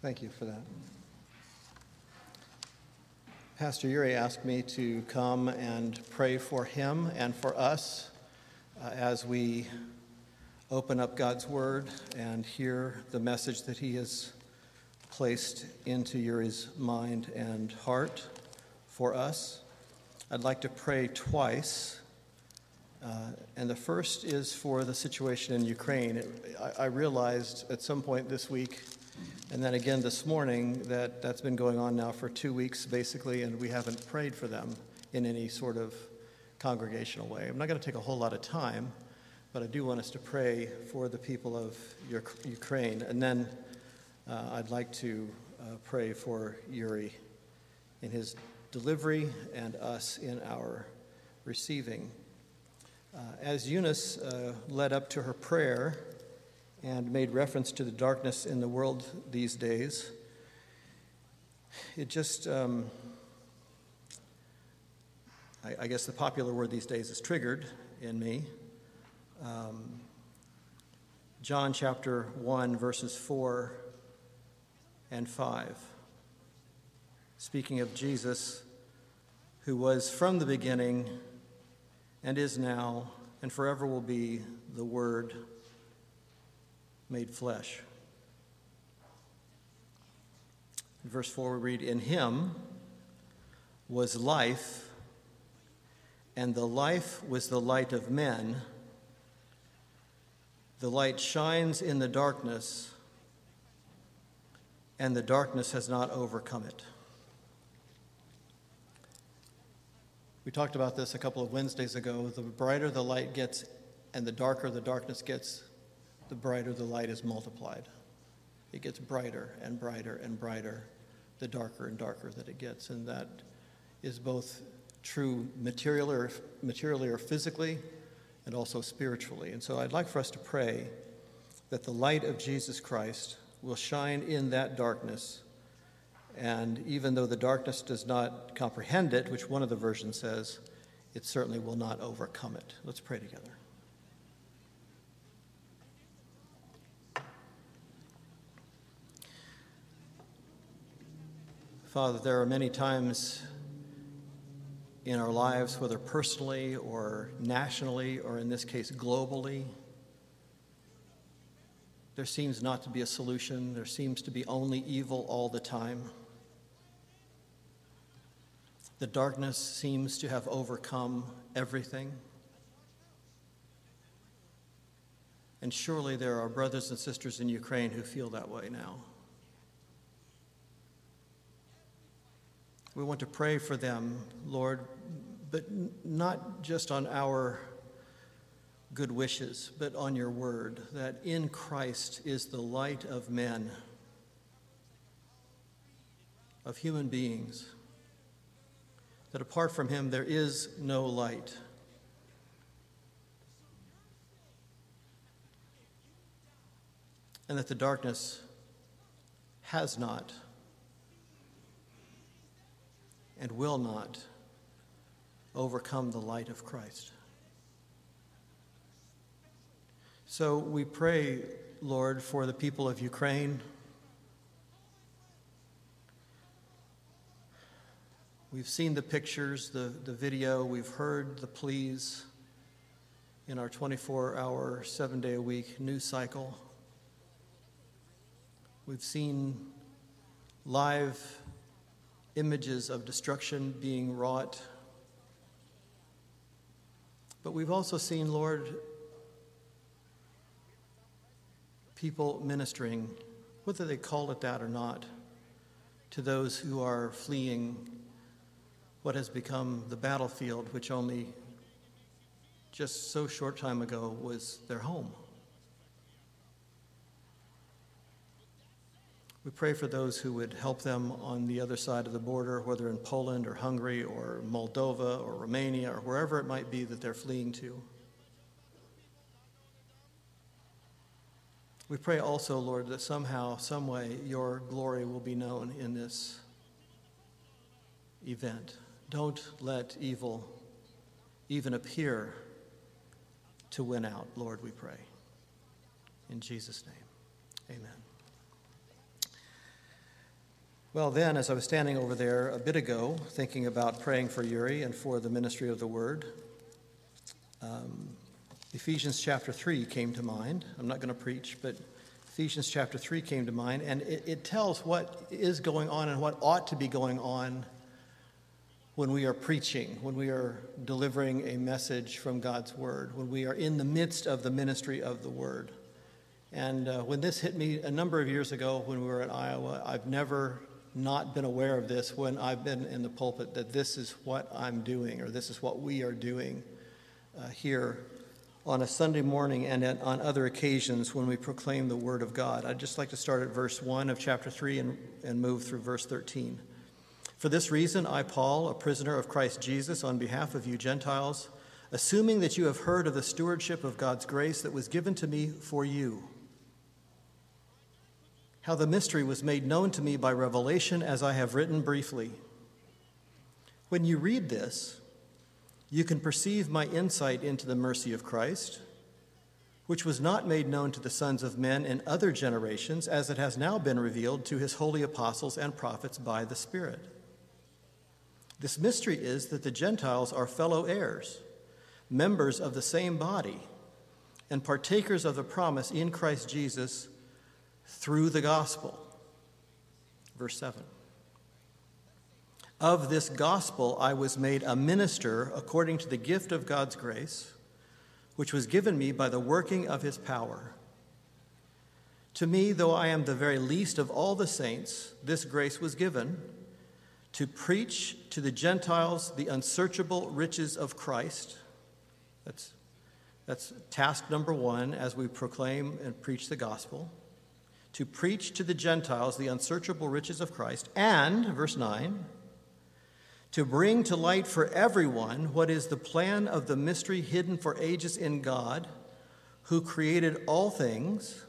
Thank you for that. Pastor Yuri asked me to come and pray for him and for us uh, as we open up God's Word and hear the message that he has placed into Yuri's mind and heart for us. I'd like to pray twice. Uh, and the first is for the situation in Ukraine. It, I, I realized at some point this week and then again this morning that that's been going on now for two weeks basically, and we haven't prayed for them in any sort of congregational way. I'm not going to take a whole lot of time, but I do want us to pray for the people of Ukraine. And then uh, I'd like to uh, pray for Yuri in his delivery and us in our receiving. Uh, as Eunice uh, led up to her prayer, and made reference to the darkness in the world these days. It just, um, I, I, guess the popular word these days is triggered in me. Um, John chapter 1, verses 4 and 5. Speaking of Jesus, who was from the beginning and is now and forever will be the Word made flesh. In verse 4, we read, In him was life, and the life was the light of men. The light shines in the darkness, and the darkness has not overcome it. We talked about this a couple of Wednesdays ago. The brighter the light gets and the darker the darkness gets, the brighter the light is multiplied. It gets brighter and brighter and brighter, the darker and darker that it gets. And that is both true materially or, materially or physically and also spiritually. And so I'd like for us to pray that the light of Jesus Christ will shine in that darkness. And even though the darkness does not comprehend it, which one of the versions says, it certainly will not overcome it. Let's pray together. Father, there are many times in our lives, whether personally or nationally, or in this case, globally, there seems not to be a solution. There seems to be only evil all the time. The darkness seems to have overcome everything. And surely there are brothers and sisters in Ukraine who feel that way now. We want to pray for them, Lord, but not just on our good wishes, but on your word, that in Christ is the light of men, of human beings, that apart from him there is no light. And that the darkness has not and will not overcome the light of Christ. So we pray, Lord, for the people of Ukraine. We've seen the pictures, the, the video, we've heard the pleas in our 24 hour, seven day a week news cycle. We've seen live images of destruction being wrought. But we've also seen, Lord, people ministering, whether they call it that or not, to those who are fleeing what has become the battlefield, which only just so short time ago was their home. We pray for those who would help them on the other side of the border, whether in Poland or Hungary or Moldova or Romania or wherever it might be that they're fleeing to. We pray also, Lord, that somehow, some way, your glory will be known in this event. Don't let evil even appear to win out, Lord, we pray. In Jesus' name, amen. Well, then, as I was standing over there a bit ago, thinking about praying for Yuri and for the ministry of the word, um, Ephesians chapter 3 came to mind. I'm not going to preach, but Ephesians chapter 3 came to mind, and it, it tells what is going on and what ought to be going on when we are preaching, when we are delivering a message from God's word, when we are in the midst of the ministry of the word. And uh, when this hit me a number of years ago when we were in Iowa, I've never not been aware of this when I've been in the pulpit that this is what I'm doing or this is what we are doing uh, here on a Sunday morning and at, on other occasions when we proclaim the Word of God. I'd just like to start at verse 1 of chapter 3 and, and move through verse 13. For this reason, I, Paul, a prisoner of Christ Jesus, on behalf of you Gentiles, assuming that you have heard of the stewardship of God's grace that was given to me for you how the mystery was made known to me by revelation, as I have written briefly. When you read this, you can perceive my insight into the mercy of Christ, which was not made known to the sons of men in other generations, as it has now been revealed to his holy apostles and prophets by the Spirit. This mystery is that the Gentiles are fellow heirs, members of the same body, and partakers of the promise in Christ Jesus through the gospel. Verse 7. Of this gospel I was made a minister according to the gift of God's grace, which was given me by the working of his power. To me, though I am the very least of all the saints, this grace was given to preach to the Gentiles the unsearchable riches of Christ. That's, that's task number one as we proclaim and preach the gospel to preach to the Gentiles the unsearchable riches of Christ, and, verse 9, to bring to light for everyone what is the plan of the mystery hidden for ages in God, who created all things.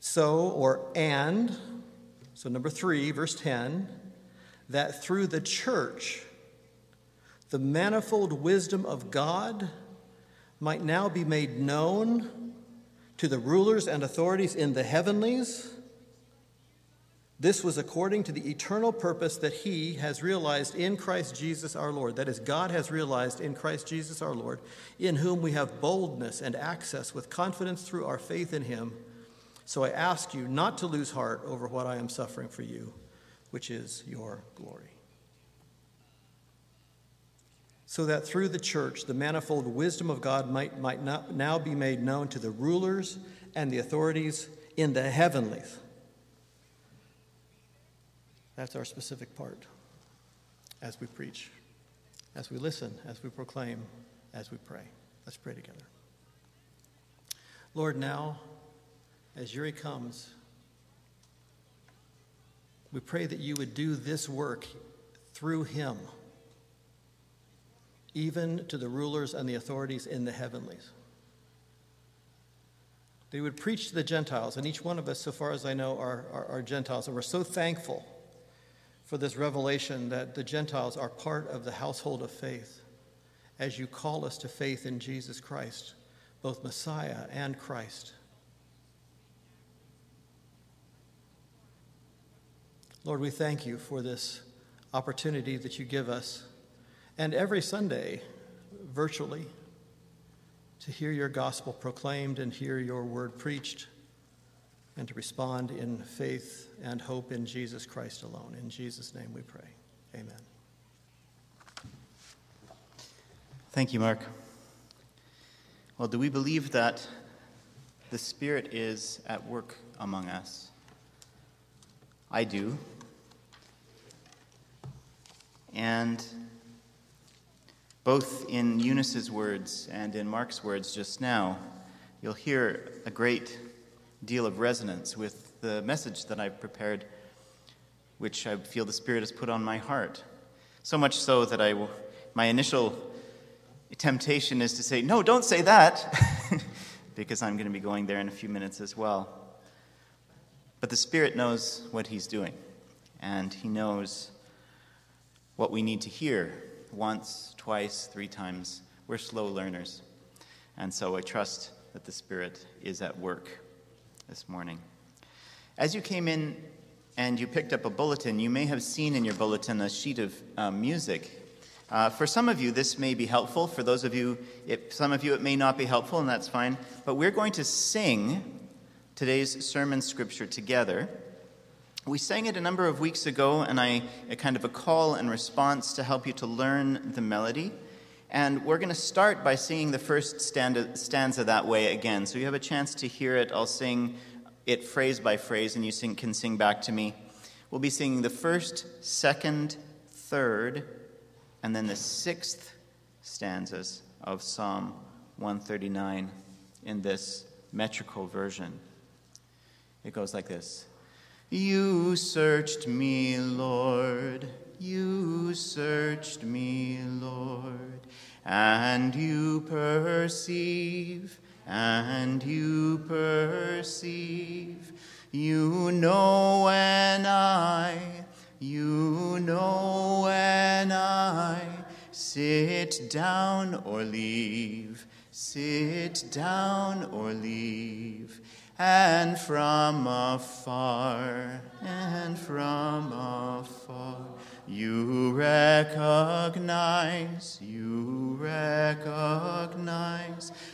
So, or and, so number three, verse 10, that through the church, the manifold wisdom of God might now be made known to the rulers and authorities in the heavenlies. This was according to the eternal purpose that He has realized in Christ Jesus our Lord. That is, God has realized in Christ Jesus our Lord, in whom we have boldness and access with confidence through our faith in Him. So I ask you not to lose heart over what I am suffering for you, which is your glory so that through the church the manifold wisdom of God might, might not, now be made known to the rulers and the authorities in the heavenlies. That's our specific part as we preach, as we listen, as we proclaim, as we pray. Let's pray together. Lord, now, as Yuri comes, we pray that you would do this work through him even to the rulers and the authorities in the heavenlies. They would preach to the Gentiles, and each one of us, so far as I know, are, are, are Gentiles. And we're so thankful for this revelation that the Gentiles are part of the household of faith as you call us to faith in Jesus Christ, both Messiah and Christ. Lord, we thank you for this opportunity that you give us and every Sunday, virtually, to hear your gospel proclaimed and hear your word preached, and to respond in faith and hope in Jesus Christ alone. In Jesus' name we pray. Amen. Thank you, Mark. Well, do we believe that the Spirit is at work among us? I do. And both in Eunice's words and in Mark's words just now, you'll hear a great deal of resonance with the message that I've prepared, which I feel the Spirit has put on my heart. So much so that I, my initial temptation is to say, No, don't say that, because I'm going to be going there in a few minutes as well. But the Spirit knows what He's doing, and He knows what we need to hear once, twice, three times. We're slow learners. And so I trust that the Spirit is at work this morning. As you came in and you picked up a bulletin, you may have seen in your bulletin a sheet of um, music. Uh, for some of you, this may be helpful. For those of you, it, some of you, it may not be helpful, and that's fine. But we're going to sing today's sermon scripture together. We sang it a number of weeks ago, and I a kind of a call and response to help you to learn the melody. And we're going to start by singing the first stanza that way again. So you have a chance to hear it. I'll sing it phrase by phrase, and you sing, can sing back to me. We'll be singing the first, second, third, and then the sixth stanzas of Psalm 139 in this metrical version. It goes like this You searched me, Lord. You searched me, Lord, and you perceive, and you perceive. You know when I, you know when I sit down or leave, sit down or leave and from afar, and from afar, you recognize, you recognize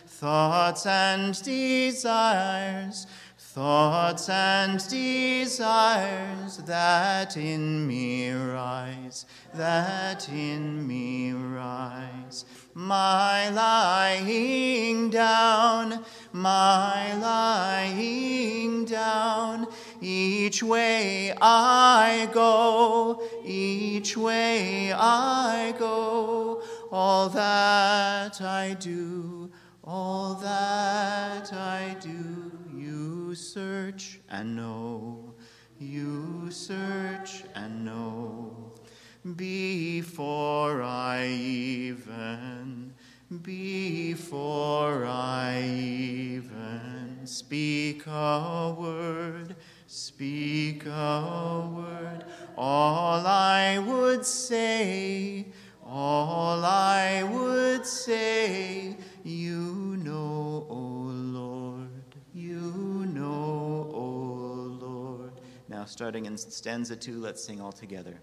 thoughts and desires, thoughts and desires that in me rise, that in me rise my lying down, my lying down. Each way I go, each way I go, all that I do, all that I do, you search and know, you search and know before I even, before I even speak a word, speak a word, all I would say, all I would say, you know, O Lord, you know, O Lord. Now, starting in stanza two, let's sing all together.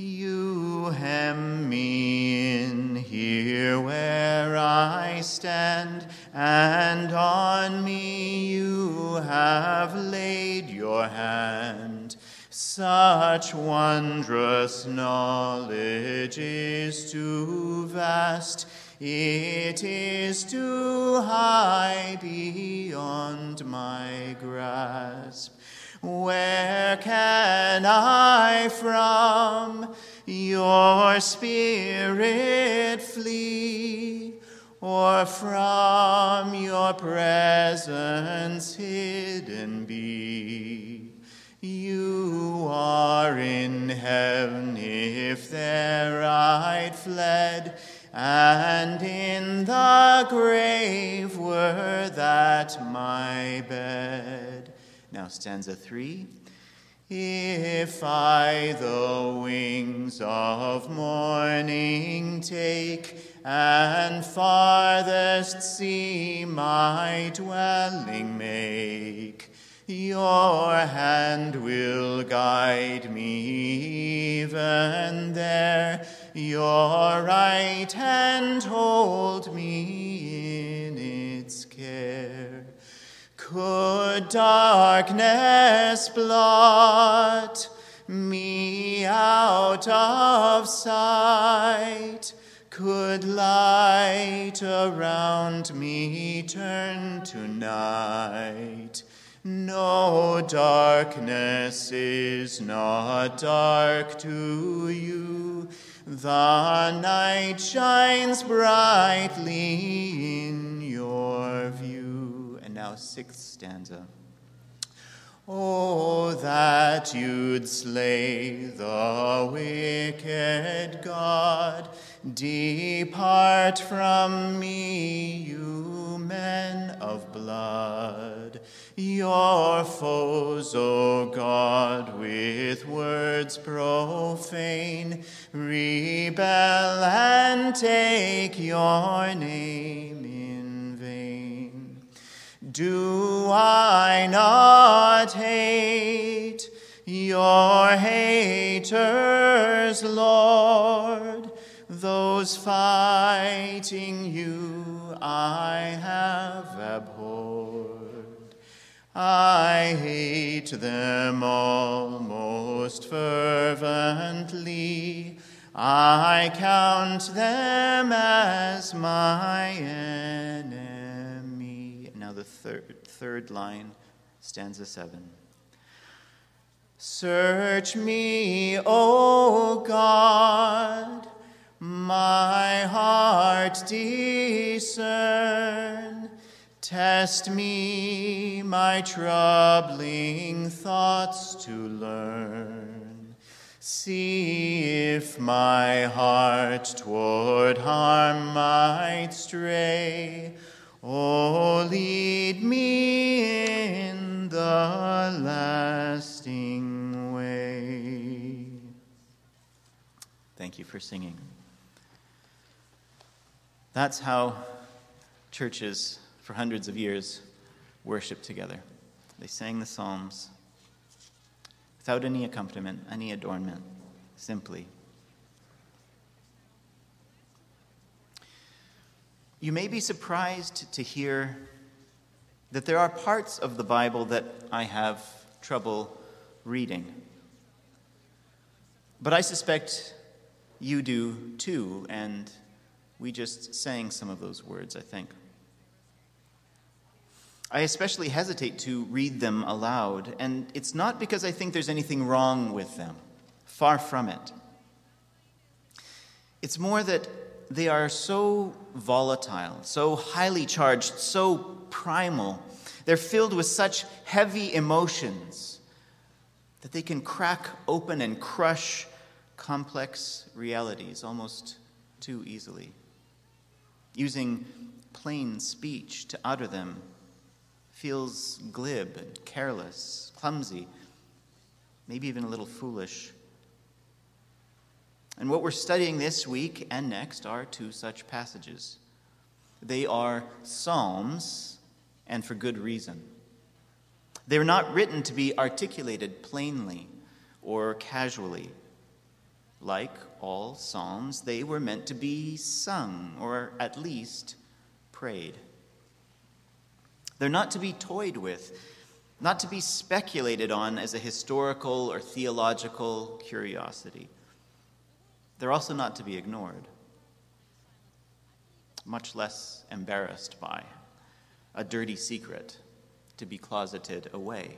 You hem me in here where I stand, and on me you have laid your hand. Such wondrous knowledge is too vast, it is too high beyond my grasp. Where can I from your spirit flee, or from your presence hidden be? You are in heaven if there I'd fled, and in the grave were that my bed. Now, stanza three. If I the wings of morning take, and farthest sea my dwelling make, your hand will guide me even there, your right hand hold me Could darkness blot me out of sight? Could light around me turn to night? No darkness is not dark to you. The night shines brightly in your view now sixth stanza. Oh, that you'd slay the wicked God. Depart from me, you men of blood. Your foes, O oh God, with words profane, rebel and take your name do I not hate? your haters, Lord, those fighting you I have abhorred. I hate them all most fervently. I count them as my enemy. The third, third line, stanza seven. Search me, O God, my heart discern. Test me, my troubling thoughts to learn. See if my heart toward harm might stray. Oh, lead me in the lasting way. Thank you for singing. That's how churches for hundreds of years worshiped together. They sang the Psalms without any accompaniment, any adornment, simply. You may be surprised to hear that there are parts of the Bible that I have trouble reading. But I suspect you do too, and we just sang some of those words, I think. I especially hesitate to read them aloud, and it's not because I think there's anything wrong with them. Far from it. It's more that they are so volatile, so highly charged, so primal. They're filled with such heavy emotions that they can crack open and crush complex realities almost too easily. Using plain speech to utter them feels glib and careless, clumsy, maybe even a little foolish. And what we're studying this week and next are two such passages. They are Psalms, and for good reason. They're not written to be articulated plainly or casually. Like all Psalms, they were meant to be sung, or at least prayed. They're not to be toyed with, not to be speculated on as a historical or theological curiosity. They're also not to be ignored, much less embarrassed by, a dirty secret to be closeted away.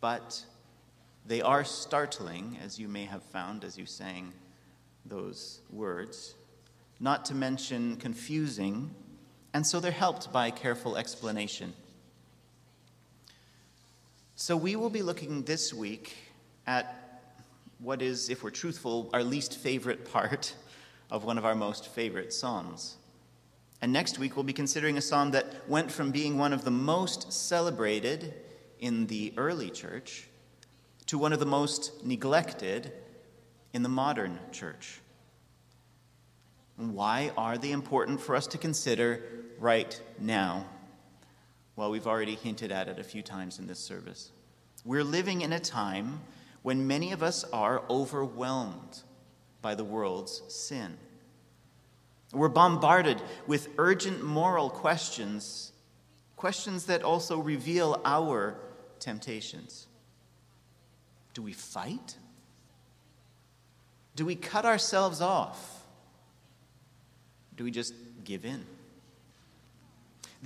But they are startling, as you may have found as you sang those words, not to mention confusing and so they're helped by careful explanation. So we will be looking this week at what is, if we're truthful, our least favorite part of one of our most favorite Psalms. And next week we'll be considering a psalm that went from being one of the most celebrated in the early church to one of the most neglected in the modern church. Why are they important for us to consider right now? Well, we've already hinted at it a few times in this service. We're living in a time when many of us are overwhelmed by the world's sin. We're bombarded with urgent moral questions, questions that also reveal our temptations. Do we fight? Do we cut ourselves off? Do we just give in?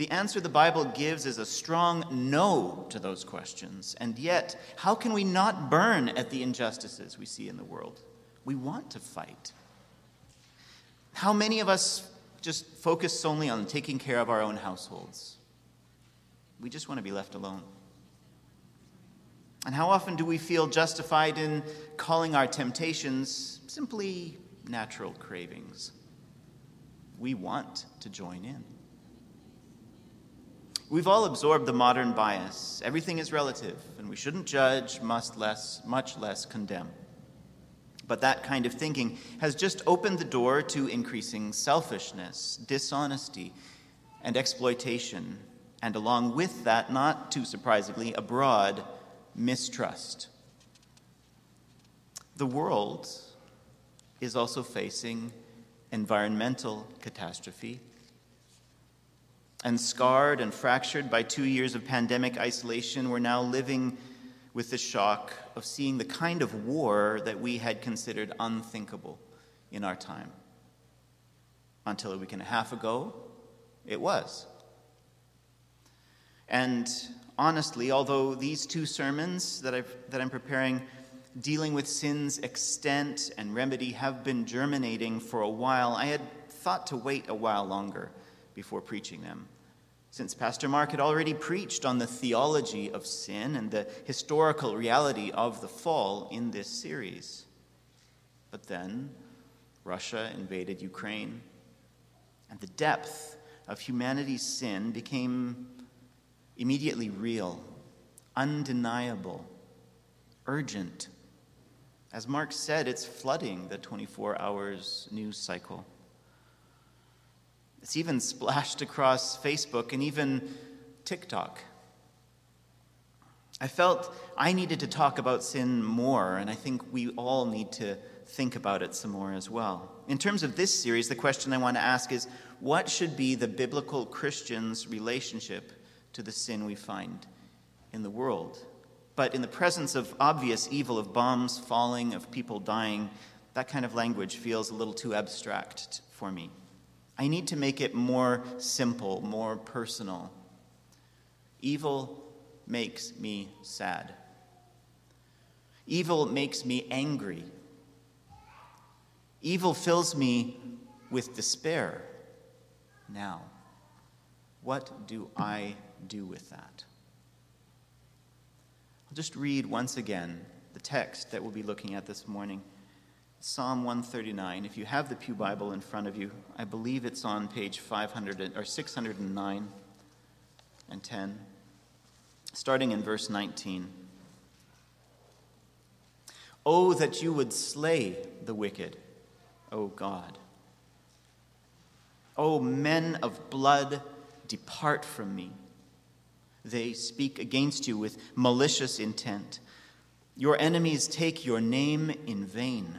The answer the Bible gives is a strong no to those questions. And yet, how can we not burn at the injustices we see in the world? We want to fight. How many of us just focus solely on taking care of our own households? We just want to be left alone. And how often do we feel justified in calling our temptations simply natural cravings? We want to join in. We've all absorbed the modern bias. Everything is relative, and we shouldn't judge, must less, much less condemn. But that kind of thinking has just opened the door to increasing selfishness, dishonesty, and exploitation, and along with that, not too surprisingly, a broad mistrust. the world is also facing environmental catastrophe. And scarred and fractured by two years of pandemic isolation, we're now living with the shock of seeing the kind of war that we had considered unthinkable in our time. Until a week and a half ago, it was. And honestly, although these two sermons that, I've, that I'm preparing dealing with sin's extent and remedy have been germinating for a while, I had thought to wait a while longer before preaching them. Since Pastor Mark had already preached on the theology of sin and the historical reality of the fall in this series. But then Russia invaded Ukraine, and the depth of humanity's sin became immediately real, undeniable, urgent. As Mark said, it's flooding the 24 hours news cycle. It's even splashed across Facebook and even TikTok. I felt I needed to talk about sin more, and I think we all need to think about it some more as well. In terms of this series, the question I want to ask is what should be the biblical Christian's relationship to the sin we find in the world? But in the presence of obvious evil, of bombs falling, of people dying, that kind of language feels a little too abstract for me. I need to make it more simple, more personal. Evil makes me sad. Evil makes me angry. Evil fills me with despair. Now, what do I do with that? I'll just read once again the text that we'll be looking at this morning. Psalm 139. If you have the Pew Bible in front of you, I believe it's on page 500 or 609 and 10, starting in verse 19. Oh, that you would slay the wicked, O God. O men of blood, depart from me. They speak against you with malicious intent. Your enemies take your name in vain.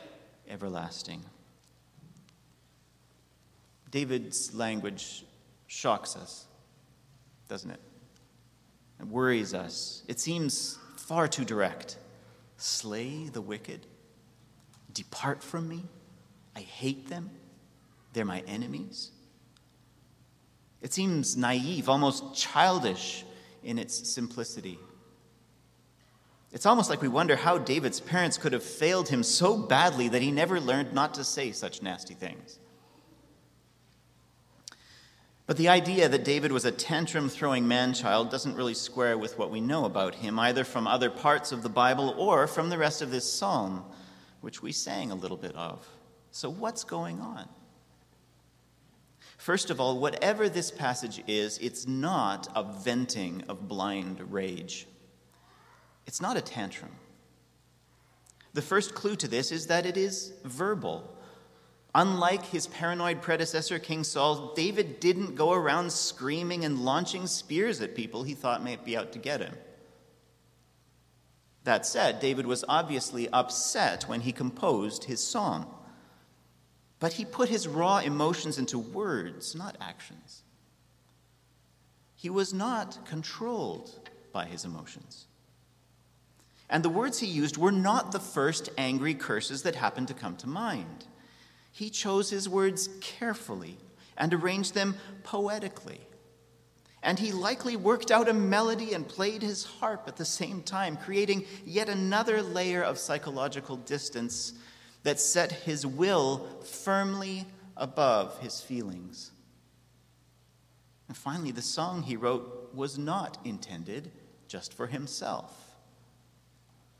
everlasting. David's language shocks us, doesn't it? It worries us. It seems far too direct. Slay the wicked? Depart from me? I hate them. They're my enemies. It seems naive, almost childish in its simplicity. It's almost like we wonder how David's parents could have failed him so badly that he never learned not to say such nasty things. But the idea that David was a tantrum throwing man child doesn't really square with what we know about him, either from other parts of the Bible or from the rest of this psalm, which we sang a little bit of. So, what's going on? First of all, whatever this passage is, it's not a venting of blind rage. It's not a tantrum. The first clue to this is that it is verbal. Unlike his paranoid predecessor, King Saul, David didn't go around screaming and launching spears at people he thought might be out to get him. That said, David was obviously upset when he composed his song. But he put his raw emotions into words, not actions. He was not controlled by his emotions. And the words he used were not the first angry curses that happened to come to mind. He chose his words carefully and arranged them poetically. And he likely worked out a melody and played his harp at the same time, creating yet another layer of psychological distance that set his will firmly above his feelings. And finally, the song he wrote was not intended just for himself.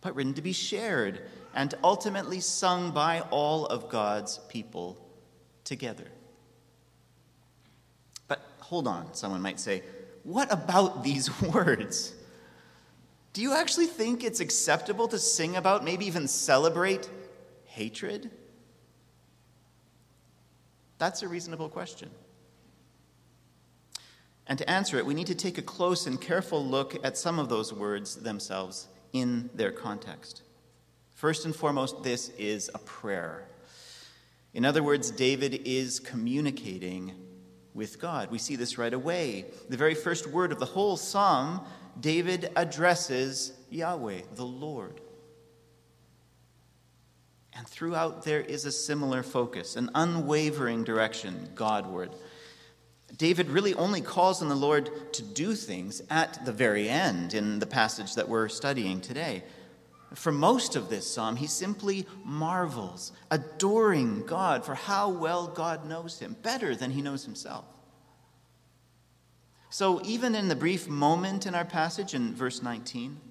But written to be shared and ultimately sung by all of God's people together. But hold on, someone might say, what about these words? Do you actually think it's acceptable to sing about, maybe even celebrate, hatred? That's a reasonable question. And to answer it, we need to take a close and careful look at some of those words themselves in their context. First and foremost, this is a prayer. In other words, David is communicating with God. We see this right away. The very first word of the whole psalm, David addresses Yahweh, the Lord. And throughout, there is a similar focus, an unwavering direction Godward. David really only calls on the Lord to do things at the very end in the passage that we're studying today. For most of this psalm, he simply marvels, adoring God for how well God knows him, better than he knows himself. So, even in the brief moment in our passage in verse 19,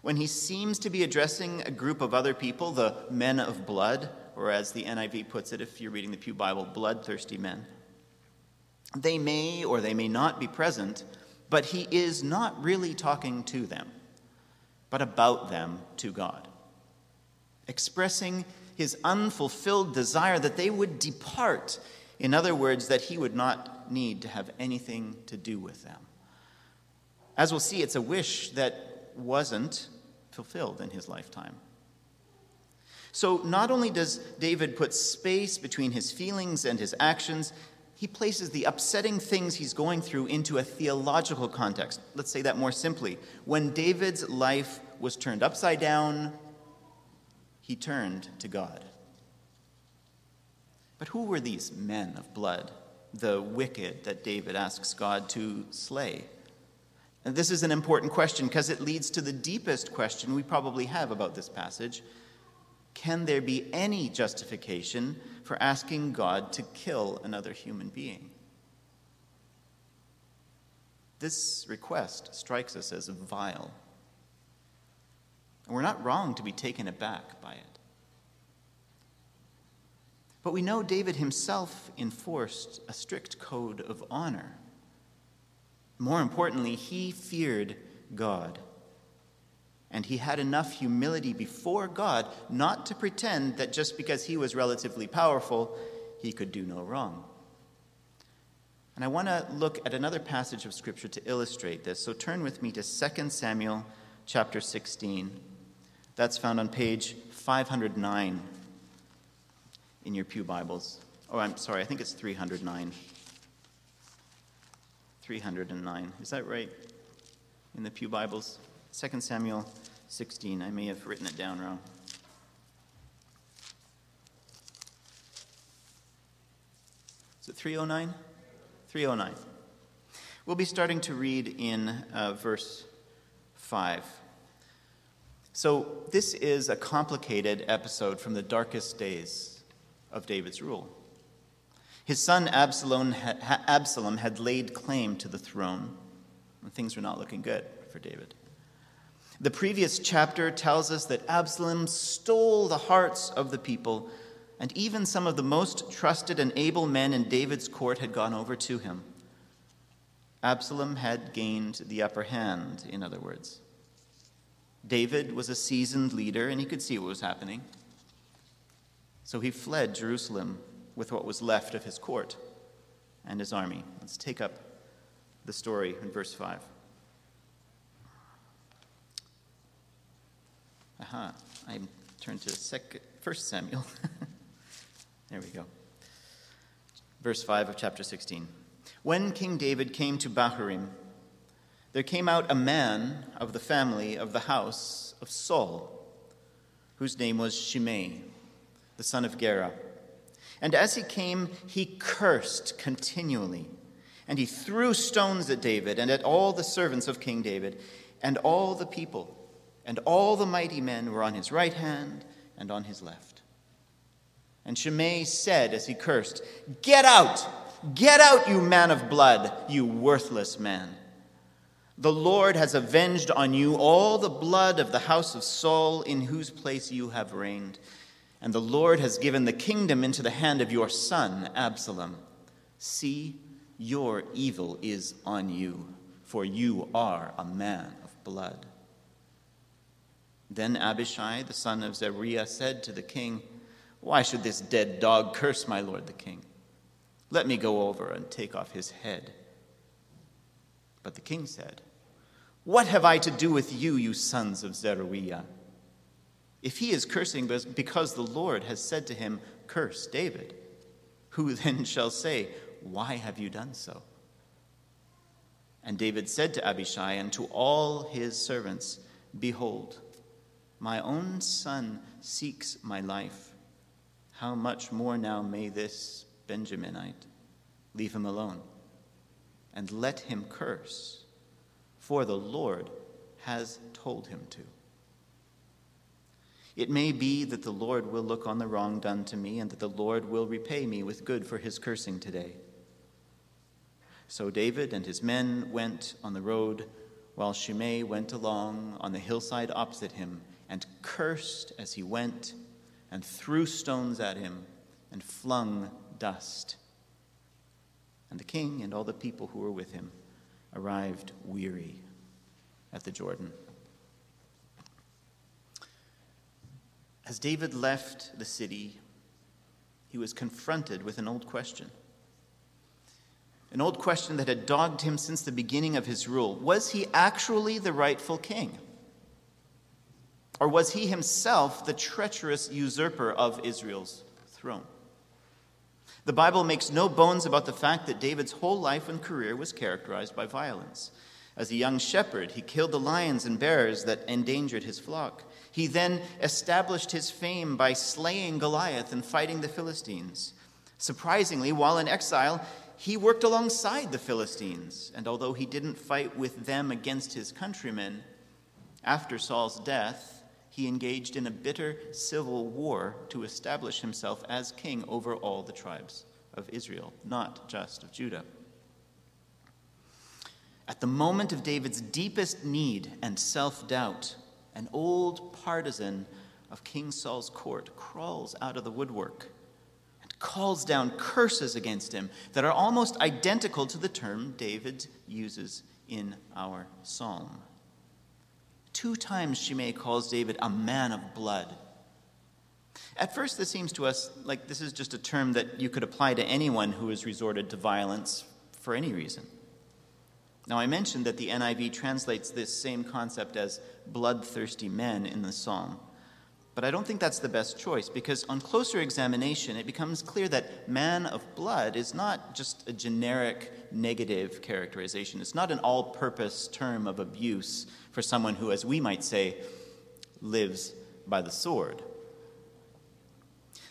when he seems to be addressing a group of other people, the men of blood, or as the NIV puts it, if you're reading the Pew Bible, bloodthirsty men. They may or they may not be present, but he is not really talking to them, but about them to God, expressing his unfulfilled desire that they would depart. In other words, that he would not need to have anything to do with them. As we'll see, it's a wish that wasn't fulfilled in his lifetime. So, not only does David put space between his feelings and his actions, he places the upsetting things he's going through into a theological context. Let's say that more simply. When David's life was turned upside down, he turned to God. But who were these men of blood, the wicked that David asks God to slay? And this is an important question because it leads to the deepest question we probably have about this passage. Can there be any justification for asking God to kill another human being? This request strikes us as vile. And we're not wrong to be taken aback by it. But we know David himself enforced a strict code of honor. More importantly, he feared God. And he had enough humility before God not to pretend that just because he was relatively powerful, he could do no wrong. And I want to look at another passage of Scripture to illustrate this. So turn with me to 2 Samuel chapter 16. That's found on page 509 in your Pew Bibles. Oh, I'm sorry, I think it's 309. 309. Is that right? In the Pew Bibles? 2 Samuel 16. I may have written it down wrong. Is it 309? 309. We'll be starting to read in uh, verse 5. So, this is a complicated episode from the darkest days of David's rule. His son Absalom had, Absalom had laid claim to the throne, and things were not looking good for David. The previous chapter tells us that Absalom stole the hearts of the people, and even some of the most trusted and able men in David's court had gone over to him. Absalom had gained the upper hand, in other words. David was a seasoned leader, and he could see what was happening. So he fled Jerusalem with what was left of his court and his army. Let's take up the story in verse 5. Aha, I turn to second, 1 Samuel. there we go. Verse 5 of chapter 16. When King David came to Bahurim, there came out a man of the family of the house of Saul, whose name was Shimei, the son of Gera. And as he came, he cursed continually. And he threw stones at David and at all the servants of King David. And all the people and all the mighty men were on his right hand and on his left. And Shimei said as he cursed, Get out! Get out, you man of blood, you worthless man. The Lord has avenged on you all the blood of the house of Saul, in whose place you have reigned. And the Lord has given the kingdom into the hand of your son, Absalom. See, your evil is on you, for you are a man of blood. Then Abishai, the son of Zeruiah, said to the king, Why should this dead dog curse my lord the king? Let me go over and take off his head. But the king said, What have I to do with you, you sons of Zeruiah? If he is cursing because the Lord has said to him, Curse David, who then shall say, Why have you done so? And David said to Abishai and to all his servants, Behold, my own son seeks my life. How much more now may this Benjaminite leave him alone and let him curse, for the Lord has told him to. It may be that the Lord will look on the wrong done to me, and that the Lord will repay me with good for his cursing today. So David and his men went on the road, while Shimei went along on the hillside opposite him and cursed as he went, and threw stones at him, and flung dust. And the king and all the people who were with him arrived weary at the Jordan. As David left the city, he was confronted with an old question. An old question that had dogged him since the beginning of his rule. Was he actually the rightful king? Or was he himself the treacherous usurper of Israel's throne? The Bible makes no bones about the fact that David's whole life and career was characterized by violence. As a young shepherd, he killed the lions and bears that endangered his flock. He then established his fame by slaying Goliath and fighting the Philistines. Surprisingly, while in exile, he worked alongside the Philistines, and although he didn't fight with them against his countrymen, after Saul's death, he engaged in a bitter civil war to establish himself as king over all the tribes of Israel, not just of Judah. At the moment of David's deepest need and self doubt, an old partisan of King Saul's court crawls out of the woodwork and calls down curses against him that are almost identical to the term David uses in our psalm. Two times Shimei calls David a man of blood. At first, this seems to us like this is just a term that you could apply to anyone who has resorted to violence for any reason. Now, I mentioned that the NIV translates this same concept as bloodthirsty men in the psalm. But I don't think that's the best choice because on closer examination, it becomes clear that man of blood is not just a generic negative characterization. It's not an all purpose term of abuse for someone who, as we might say, lives by the sword.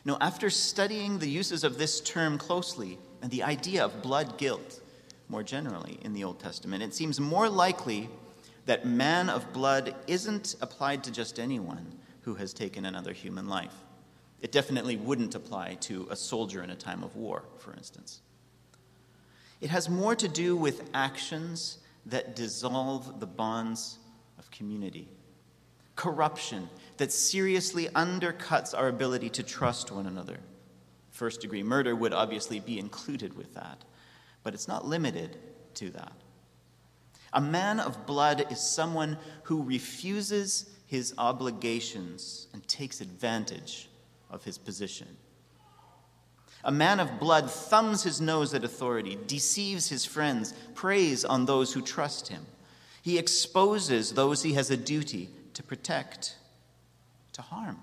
No, after studying the uses of this term closely and the idea of blood guilt more generally in the Old Testament, it seems more likely that man of blood isn't applied to just anyone who has taken another human life. It definitely wouldn't apply to a soldier in a time of war, for instance. It has more to do with actions that dissolve the bonds of community, corruption that seriously undercuts our ability to trust one another. First degree murder would obviously be included with that, but it's not limited to that. A man of blood is someone who refuses his obligations and takes advantage of his position. A man of blood thumbs his nose at authority, deceives his friends, preys on those who trust him. He exposes those he has a duty to protect, to harm.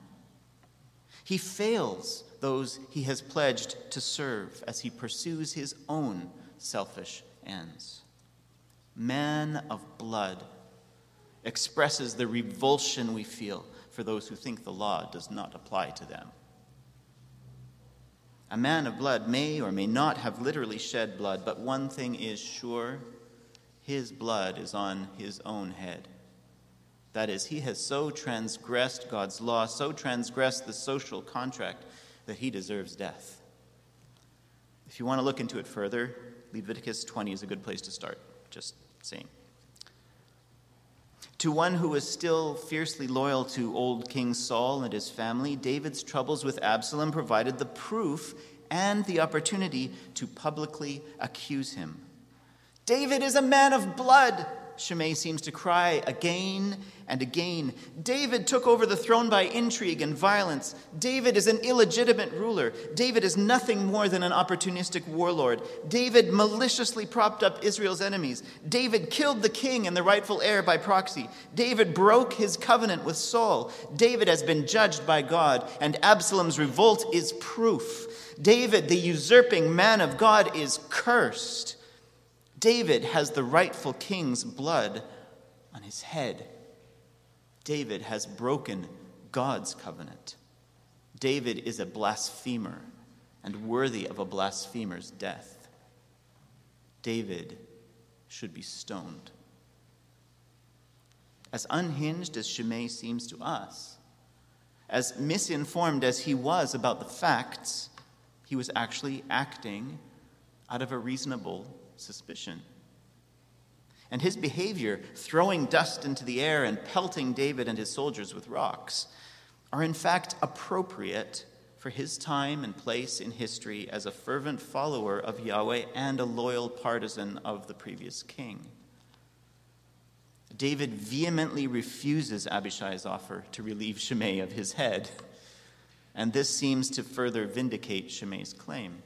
He fails those he has pledged to serve as he pursues his own selfish ends. Man of blood expresses the revulsion we feel for those who think the law does not apply to them. A man of blood may or may not have literally shed blood, but one thing is sure his blood is on his own head. That is, he has so transgressed God's law, so transgressed the social contract, that he deserves death. If you want to look into it further, Leviticus 20 is a good place to start. Just saying. To one who was still fiercely loyal to old King Saul and his family, David's troubles with Absalom provided the proof and the opportunity to publicly accuse him. David is a man of blood, Shimei seems to cry again and again. David took over the throne by intrigue and violence. David is an illegitimate ruler. David is nothing more than an opportunistic warlord. David maliciously propped up Israel's enemies. David killed the king and the rightful heir by proxy. David broke his covenant with Saul. David has been judged by God, and Absalom's revolt is proof. David, the usurping man of God, is cursed. David has the rightful king's blood on his head. David has broken God's covenant. David is a blasphemer and worthy of a blasphemer's death. David should be stoned. As unhinged as Shimei seems to us, as misinformed as he was about the facts, he was actually acting out of a reasonable suspicion. And his behavior, throwing dust into the air and pelting David and his soldiers with rocks, are in fact appropriate for his time and place in history as a fervent follower of Yahweh and a loyal partisan of the previous king. David vehemently refuses Abishai's offer to relieve Shimei of his head, and this seems to further vindicate Shimei's claim.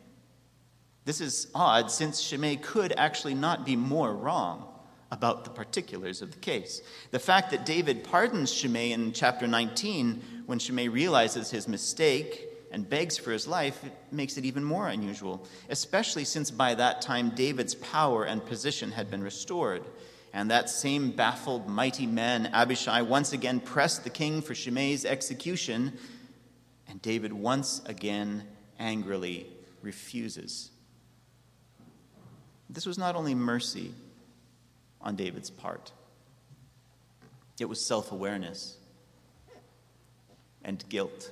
This is odd since Shimei could actually not be more wrong about the particulars of the case. The fact that David pardons Shimei in chapter 19 when Shimei realizes his mistake and begs for his life makes it even more unusual, especially since by that time David's power and position had been restored. And that same baffled, mighty man, Abishai, once again pressed the king for Shimei's execution, and David once again angrily refuses. This was not only mercy on David's part, it was self awareness and guilt.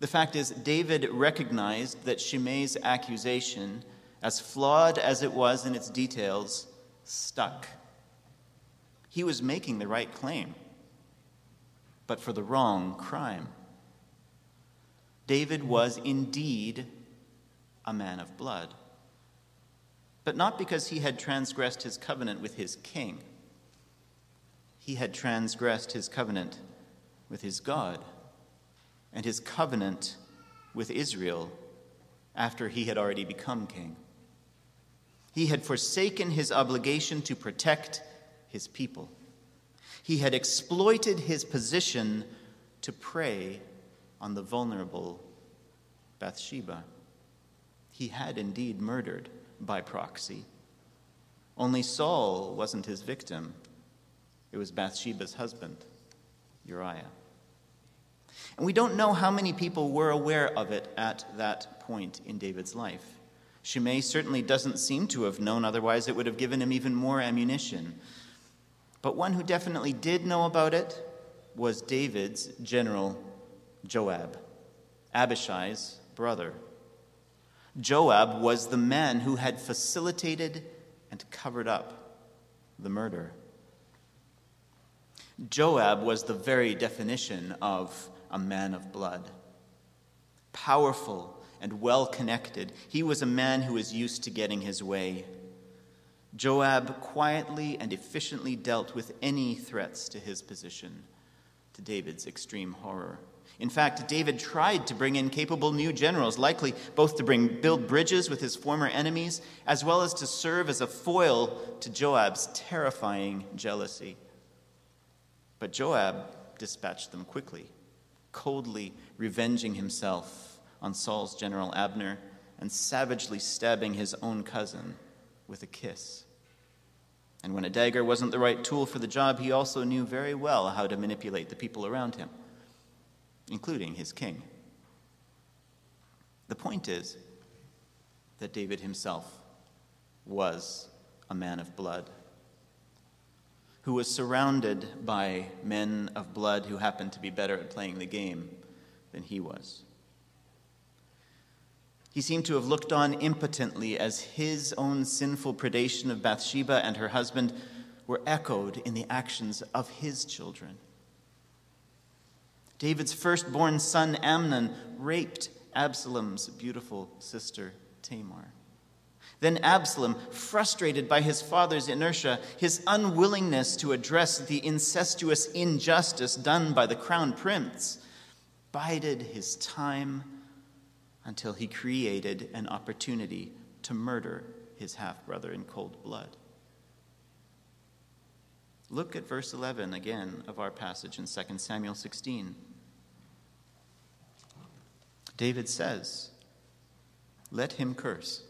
The fact is, David recognized that Shimei's accusation, as flawed as it was in its details, stuck. He was making the right claim, but for the wrong crime. David was indeed a man of blood but not because he had transgressed his covenant with his king. He had transgressed his covenant with his God and his covenant with Israel after he had already become king. He had forsaken his obligation to protect his people. He had exploited his position to prey on the vulnerable Bathsheba. He had indeed murdered by proxy. Only Saul wasn't his victim, it was Bathsheba's husband, Uriah. And we don't know how many people were aware of it at that point in David's life. Shimei certainly doesn't seem to have known, otherwise, it would have given him even more ammunition. But one who definitely did know about it was David's general Joab, Abishai's brother. Joab was the man who had facilitated and covered up the murder. Joab was the very definition of a man of blood. Powerful and well connected, he was a man who was used to getting his way. Joab quietly and efficiently dealt with any threats to his position, to David's extreme horror. In fact, David tried to bring in capable new generals, likely both to bring, build bridges with his former enemies, as well as to serve as a foil to Joab's terrifying jealousy. But Joab dispatched them quickly, coldly revenging himself on Saul's general Abner and savagely stabbing his own cousin with a kiss. And when a dagger wasn't the right tool for the job, he also knew very well how to manipulate the people around him including his king. The point is that David himself was a man of blood who was surrounded by men of blood who happened to be better at playing the game than he was. He seemed to have looked on impotently as his own sinful predation of Bathsheba and her husband were echoed in the actions of his children. David's firstborn son Amnon raped Absalom's beautiful sister Tamar. Then Absalom, frustrated by his father's inertia, his unwillingness to address the incestuous injustice done by the crown prince, bided his time until he created an opportunity to murder his half brother in cold blood. Look at verse 11 again of our passage in 2 Samuel 16. David says, Let him curse,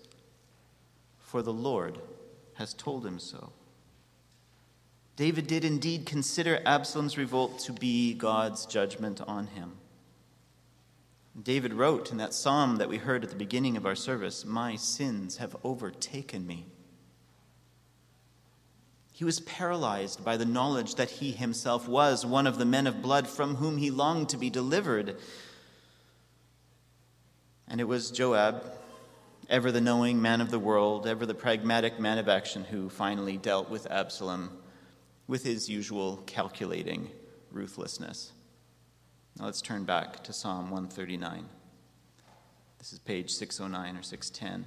for the Lord has told him so. David did indeed consider Absalom's revolt to be God's judgment on him. David wrote in that psalm that we heard at the beginning of our service My sins have overtaken me. He was paralyzed by the knowledge that he himself was one of the men of blood from whom he longed to be delivered. And it was Joab, ever the knowing man of the world, ever the pragmatic man of action, who finally dealt with Absalom with his usual calculating ruthlessness. Now let's turn back to Psalm 139. This is page 609 or 610.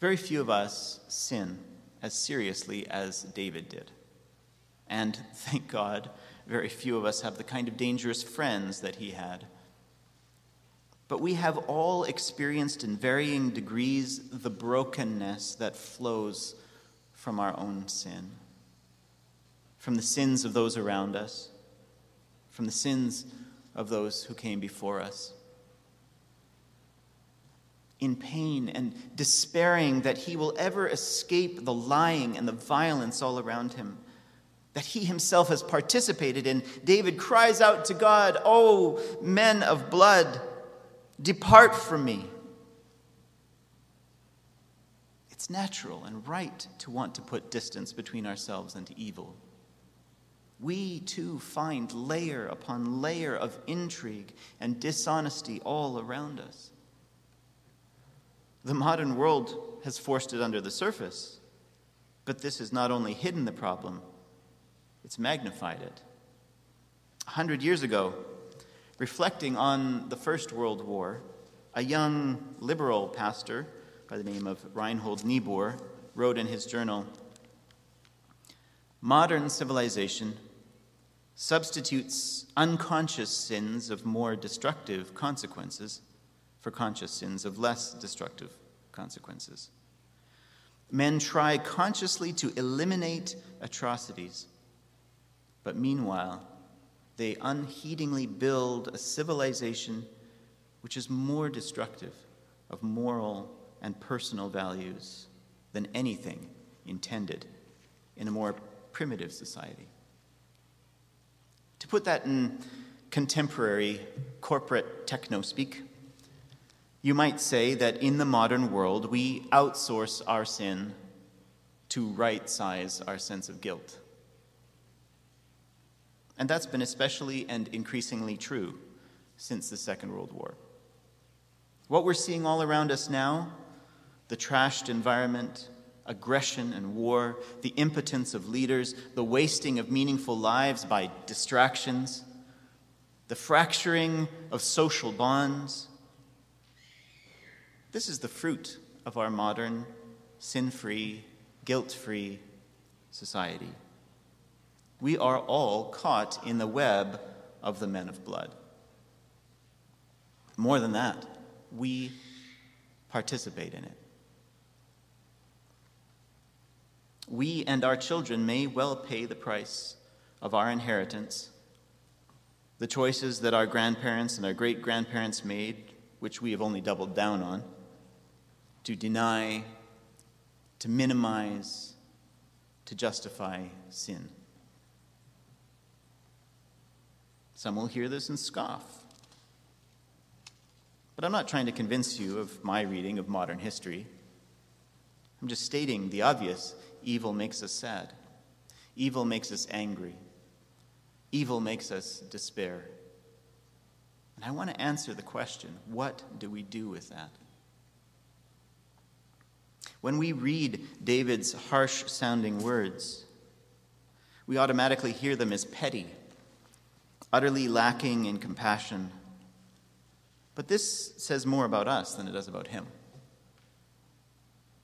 Very few of us sin as seriously as David did. And thank God, very few of us have the kind of dangerous friends that he had. But we have all experienced in varying degrees the brokenness that flows from our own sin, from the sins of those around us, from the sins of those who came before us. In pain and despairing that he will ever escape the lying and the violence all around him that he himself has participated in, David cries out to God, Oh, men of blood, depart from me. It's natural and right to want to put distance between ourselves and evil. We too find layer upon layer of intrigue and dishonesty all around us. The modern world has forced it under the surface, but this has not only hidden the problem, it's magnified it. A hundred years ago, reflecting on the First World War, a young liberal pastor by the name of Reinhold Niebuhr wrote in his journal Modern civilization substitutes unconscious sins of more destructive consequences for conscious sins of less destructive consequences. Men try consciously to eliminate atrocities but meanwhile, they unheedingly build a civilization which is more destructive of moral and personal values than anything intended in a more primitive society. To put that in contemporary corporate techno speak, you might say that in the modern world, we outsource our sin to right size our sense of guilt. And that's been especially and increasingly true since the Second World War. What we're seeing all around us now the trashed environment, aggression and war, the impotence of leaders, the wasting of meaningful lives by distractions, the fracturing of social bonds. This is the fruit of our modern, sin free, guilt free society we are all caught in the web of the men of blood. More than that, we participate in it. We and our children may well pay the price of our inheritance, the choices that our grandparents and our great grandparents made, which we have only doubled down on, to deny, to minimize, to justify sin. Some will hear this and scoff. But I'm not trying to convince you of my reading of modern history. I'm just stating the obvious evil makes us sad, evil makes us angry, evil makes us despair. And I want to answer the question what do we do with that? When we read David's harsh sounding words, we automatically hear them as petty, utterly lacking in compassion. But this says more about us than it does about him.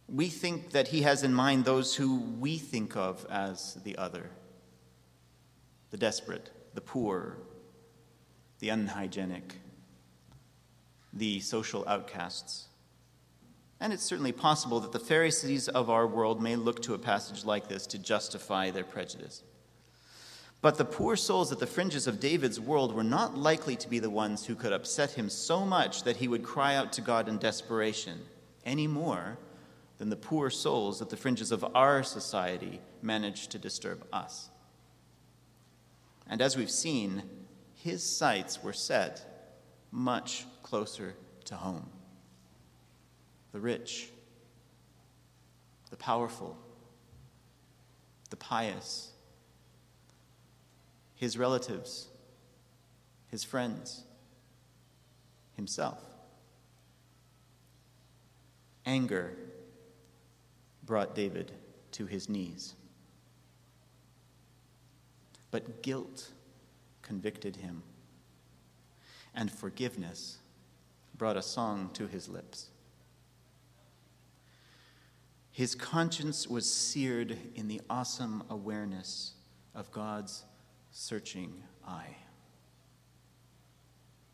We think that he has in mind those who we think of as the other the desperate, the poor, the unhygienic, the social outcasts. And it's certainly possible that the Pharisees of our world may look to a passage like this to justify their prejudice. But the poor souls at the fringes of David's world were not likely to be the ones who could upset him so much that he would cry out to God in desperation, any more than the poor souls at the fringes of our society managed to disturb us. And as we've seen, his sights were set much closer to home. The rich, the powerful, the pious, his relatives, his friends, himself. Anger brought David to his knees. But guilt convicted him, and forgiveness brought a song to his lips. His conscience was seared in the awesome awareness of God's searching eye.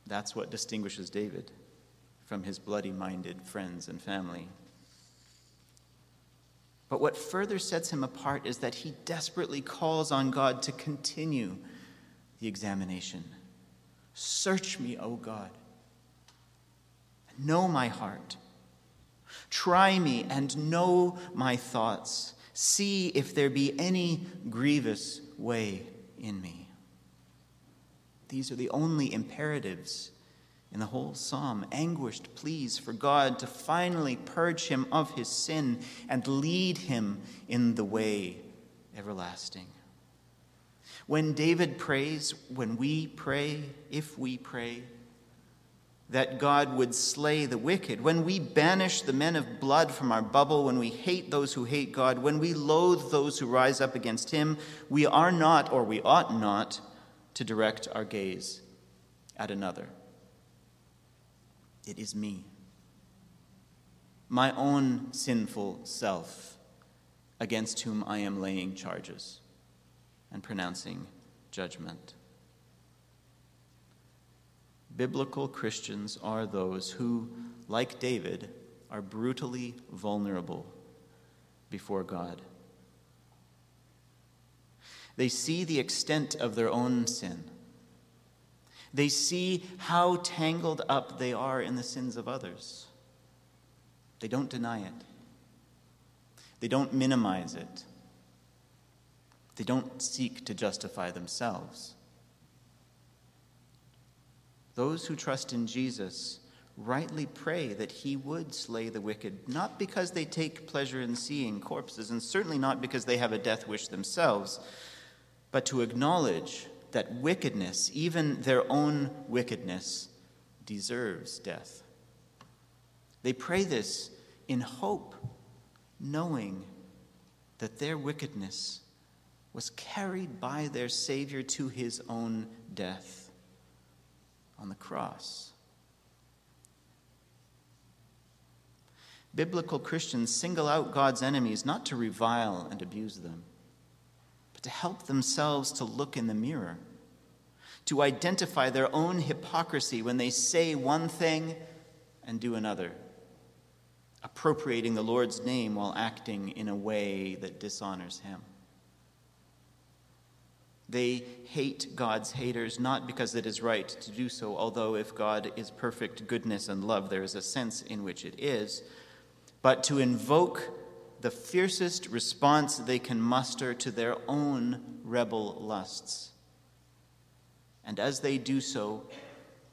That's what distinguishes David from his bloody minded friends and family. But what further sets him apart is that he desperately calls on God to continue the examination. Search me, O God. Know my heart. Try me and know my thoughts. See if there be any grievous way in me. These are the only imperatives in the whole psalm, anguished pleas for God to finally purge him of his sin and lead him in the way everlasting. When David prays, when we pray, if we pray, that God would slay the wicked, when we banish the men of blood from our bubble, when we hate those who hate God, when we loathe those who rise up against him, we are not, or we ought not, to direct our gaze at another. It is me, my own sinful self, against whom I am laying charges and pronouncing judgment. Biblical Christians are those who, like David, are brutally vulnerable before God. They see the extent of their own sin they see how tangled up they are in the sins of others. They don't deny it, they don't minimize it, they don't seek to justify themselves. Those who trust in Jesus rightly pray that he would slay the wicked, not because they take pleasure in seeing corpses, and certainly not because they have a death wish themselves, but to acknowledge that wickedness, even their own wickedness, deserves death. They pray this in hope, knowing that their wickedness was carried by their Savior to his own death on the cross. Biblical Christians single out God's enemies not to revile and abuse them but to help themselves to look in the mirror, to identify their own hypocrisy when they say one thing and do another, appropriating the Lord's name while acting in a way that dishonors Him. They hate God's haters not because it is right to do so, although if God is perfect goodness and love, there is a sense in which it is, but to invoke the fiercest response they can muster to their own rebel lusts. And as they do so,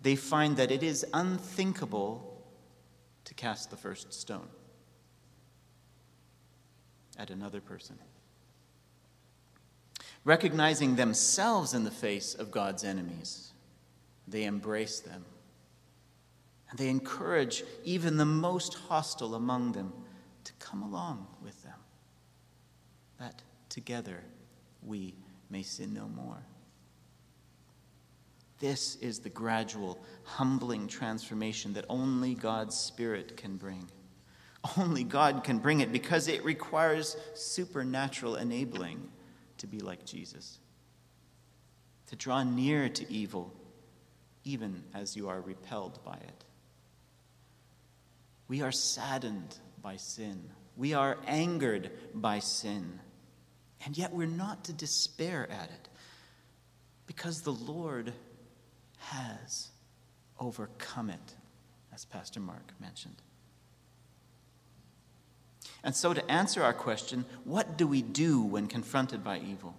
they find that it is unthinkable to cast the first stone at another person. Recognizing themselves in the face of God's enemies, they embrace them. And they encourage even the most hostile among them to come along with them, that together we may sin no more. This is the gradual, humbling transformation that only God's Spirit can bring. Only God can bring it because it requires supernatural enabling to be like Jesus, to draw near to evil, even as you are repelled by it. We are saddened by sin, we are angered by sin, and yet we're not to despair at it because the Lord has overcome it, as Pastor Mark mentioned. And so, to answer our question, what do we do when confronted by evil?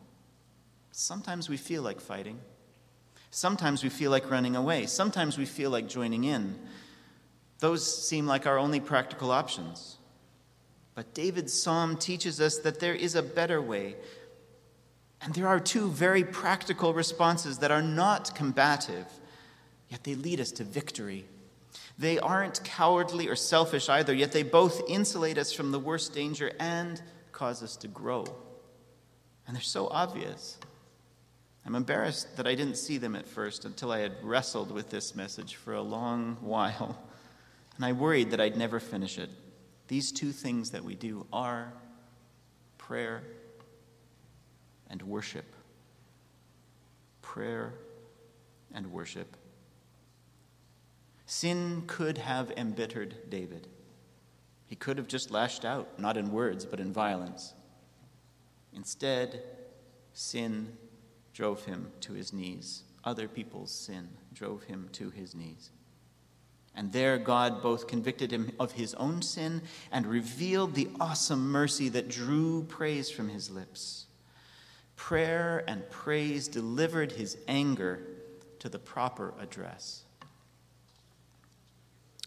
Sometimes we feel like fighting. Sometimes we feel like running away. Sometimes we feel like joining in. Those seem like our only practical options. But David's psalm teaches us that there is a better way. And there are two very practical responses that are not combative, yet they lead us to victory. They aren't cowardly or selfish either, yet they both insulate us from the worst danger and cause us to grow. And they're so obvious. I'm embarrassed that I didn't see them at first until I had wrestled with this message for a long while. And I worried that I'd never finish it. These two things that we do are prayer and worship. Prayer and worship. Sin could have embittered David. He could have just lashed out, not in words, but in violence. Instead, sin drove him to his knees. Other people's sin drove him to his knees. And there, God both convicted him of his own sin and revealed the awesome mercy that drew praise from his lips. Prayer and praise delivered his anger to the proper address.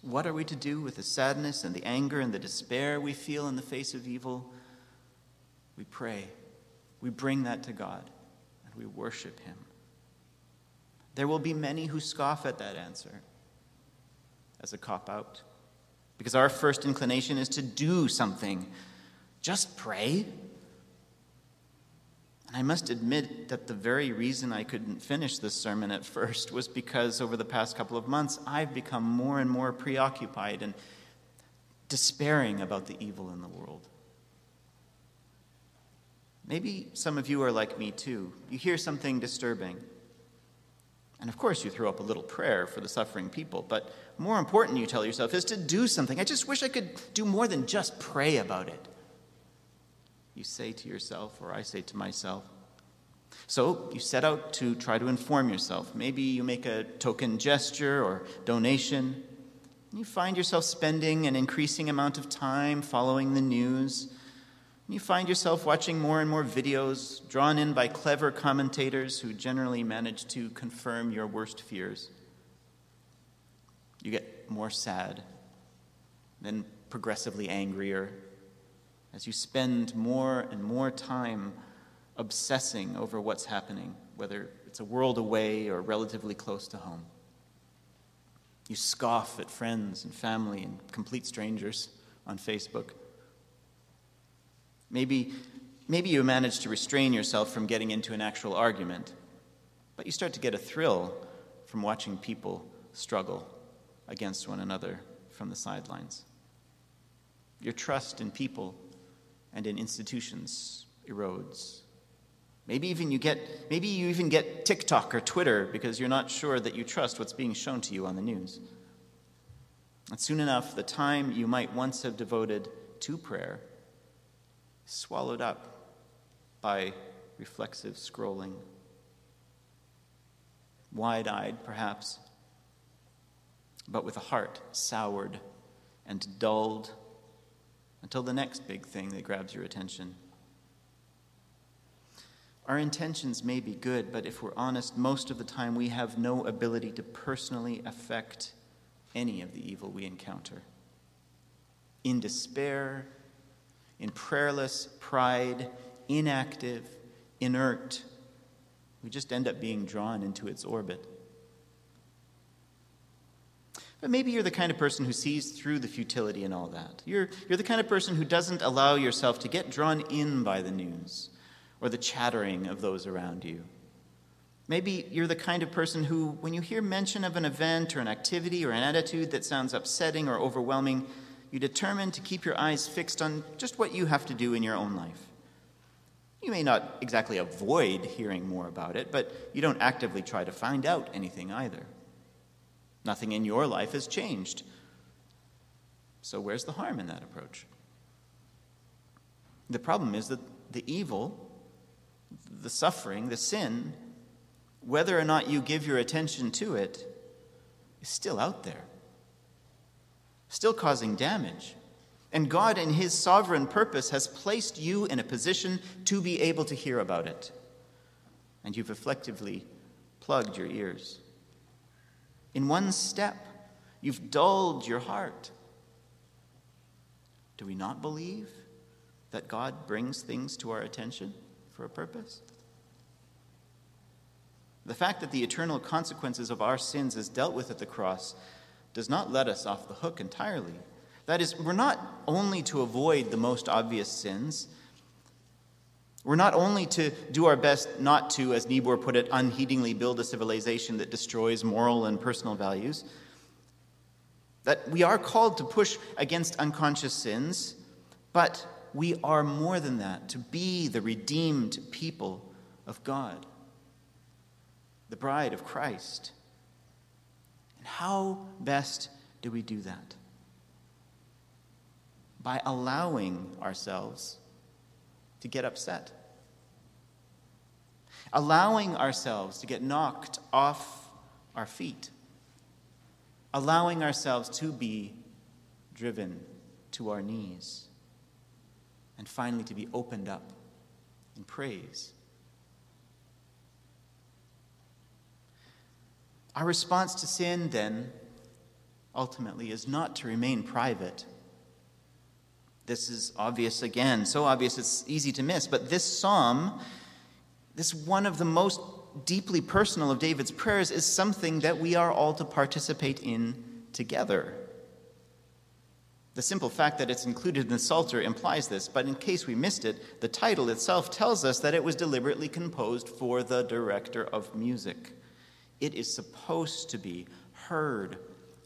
What are we to do with the sadness and the anger and the despair we feel in the face of evil? We pray. We bring that to God and we worship Him. There will be many who scoff at that answer as a cop out because our first inclination is to do something. Just pray. And I must admit that the very reason I couldn't finish this sermon at first was because over the past couple of months, I've become more and more preoccupied and despairing about the evil in the world. Maybe some of you are like me too. You hear something disturbing. And of course, you throw up a little prayer for the suffering people. But more important, you tell yourself, is to do something. I just wish I could do more than just pray about it you say to yourself, or I say to myself. So you set out to try to inform yourself. Maybe you make a token gesture or donation. You find yourself spending an increasing amount of time following the news. You find yourself watching more and more videos drawn in by clever commentators who generally manage to confirm your worst fears. You get more sad, then progressively angrier, as you spend more and more time obsessing over what's happening, whether it's a world away or relatively close to home. You scoff at friends and family and complete strangers on Facebook. Maybe, maybe you manage to restrain yourself from getting into an actual argument, but you start to get a thrill from watching people struggle against one another from the sidelines. Your trust in people and in institutions erodes. Maybe even you get maybe you even get TikTok or Twitter because you're not sure that you trust what's being shown to you on the news. And soon enough, the time you might once have devoted to prayer is swallowed up by reflexive scrolling. Wide eyed, perhaps, but with a heart soured and dulled until the next big thing that grabs your attention. Our intentions may be good, but if we're honest, most of the time we have no ability to personally affect any of the evil we encounter. In despair, in prayerless pride, inactive, inert, we just end up being drawn into its orbit. But maybe you're the kind of person who sees through the futility and all that. You're, you're the kind of person who doesn't allow yourself to get drawn in by the news or the chattering of those around you. Maybe you're the kind of person who, when you hear mention of an event or an activity or an attitude that sounds upsetting or overwhelming, you determine to keep your eyes fixed on just what you have to do in your own life. You may not exactly avoid hearing more about it, but you don't actively try to find out anything either. Nothing in your life has changed. So, where's the harm in that approach? The problem is that the evil, the suffering, the sin, whether or not you give your attention to it, is still out there, still causing damage. And God, in His sovereign purpose, has placed you in a position to be able to hear about it. And you've effectively plugged your ears. In one step, you've dulled your heart. Do we not believe that God brings things to our attention for a purpose? The fact that the eternal consequences of our sins is dealt with at the cross does not let us off the hook entirely. That is, we're not only to avoid the most obvious sins, we're not only to do our best not to, as Niebuhr put it, unheedingly build a civilization that destroys moral and personal values, that we are called to push against unconscious sins, but we are more than that, to be the redeemed people of God, the bride of Christ. And how best do we do that? By allowing ourselves to get upset. Allowing ourselves to get knocked off our feet. Allowing ourselves to be driven to our knees. And finally, to be opened up in praise. Our response to sin, then, ultimately, is not to remain private this is obvious again, so obvious it's easy to miss. But this psalm, this one of the most deeply personal of David's prayers, is something that we are all to participate in together. The simple fact that it's included in the Psalter implies this, but in case we missed it, the title itself tells us that it was deliberately composed for the director of music. It is supposed to be heard,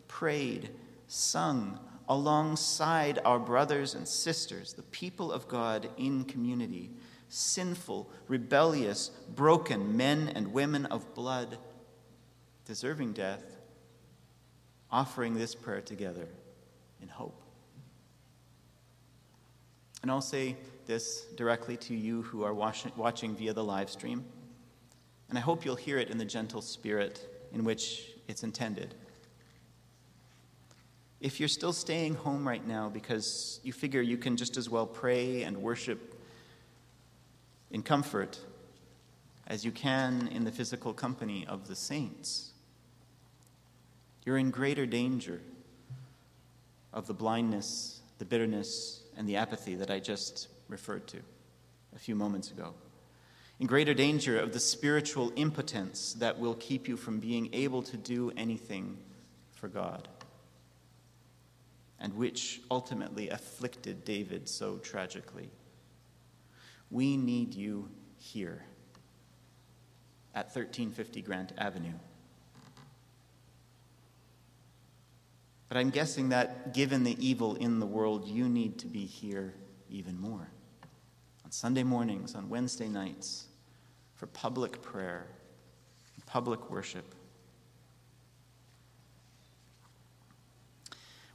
prayed, sung, alongside our brothers and sisters, the people of God in community, sinful, rebellious, broken men and women of blood, deserving death, offering this prayer together in hope. And I'll say this directly to you who are watching via the live stream, and I hope you'll hear it in the gentle spirit in which it's intended. If you're still staying home right now because you figure you can just as well pray and worship in comfort as you can in the physical company of the saints, you're in greater danger of the blindness, the bitterness, and the apathy that I just referred to a few moments ago. In greater danger of the spiritual impotence that will keep you from being able to do anything for God and which ultimately afflicted David so tragically. We need you here at 1350 Grant Avenue. But I'm guessing that given the evil in the world, you need to be here even more. On Sunday mornings, on Wednesday nights, for public prayer, public worship,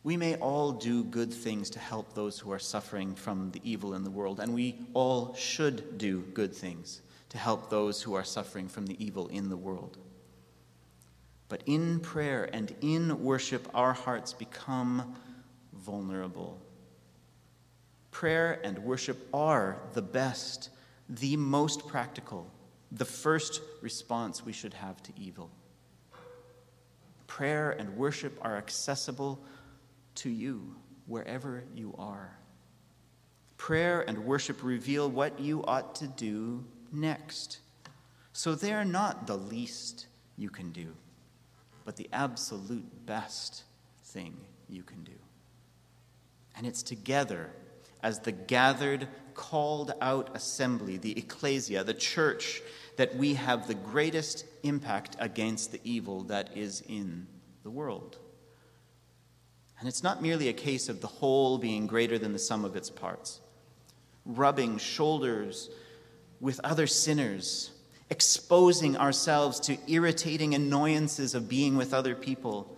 We may all do good things to help those who are suffering from the evil in the world, and we all should do good things to help those who are suffering from the evil in the world. But in prayer and in worship, our hearts become vulnerable. Prayer and worship are the best, the most practical, the first response we should have to evil. Prayer and worship are accessible to you wherever you are. Prayer and worship reveal what you ought to do next. So they're not the least you can do, but the absolute best thing you can do. And it's together as the gathered, called out assembly, the ecclesia, the church, that we have the greatest impact against the evil that is in the world. And it's not merely a case of the whole being greater than the sum of its parts, rubbing shoulders with other sinners, exposing ourselves to irritating annoyances of being with other people,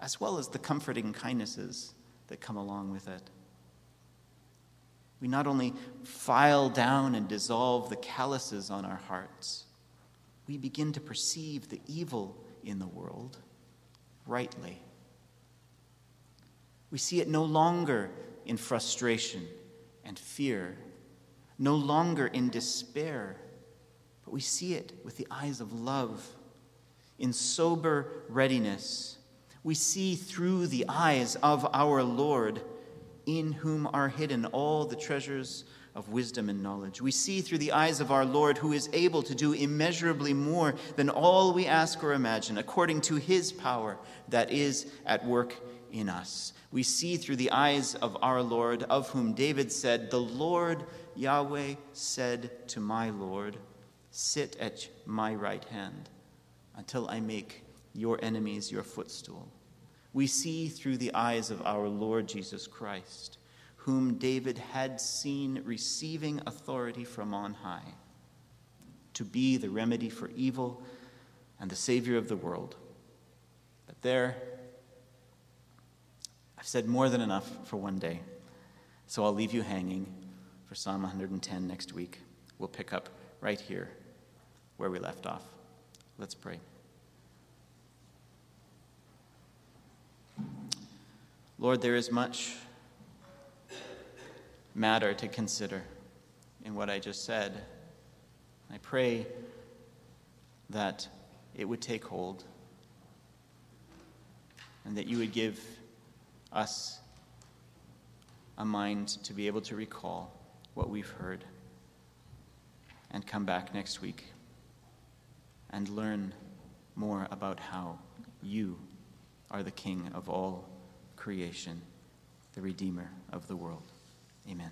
as well as the comforting kindnesses that come along with it. We not only file down and dissolve the calluses on our hearts, we begin to perceive the evil in the world rightly. We see it no longer in frustration and fear, no longer in despair, but we see it with the eyes of love, in sober readiness. We see through the eyes of our Lord in whom are hidden all the treasures of wisdom and knowledge. We see through the eyes of our Lord, who is able to do immeasurably more than all we ask or imagine, according to his power that is at work in us. We see through the eyes of our Lord, of whom David said, The Lord Yahweh said to my Lord, Sit at my right hand until I make your enemies your footstool we see through the eyes of our Lord Jesus Christ, whom David had seen receiving authority from on high to be the remedy for evil and the Savior of the world. But there, I've said more than enough for one day, so I'll leave you hanging for Psalm 110 next week. We'll pick up right here where we left off. Let's pray. Lord, there is much matter to consider in what I just said. I pray that it would take hold and that you would give us a mind to be able to recall what we've heard and come back next week and learn more about how you are the King of all creation, the Redeemer of the world. Amen.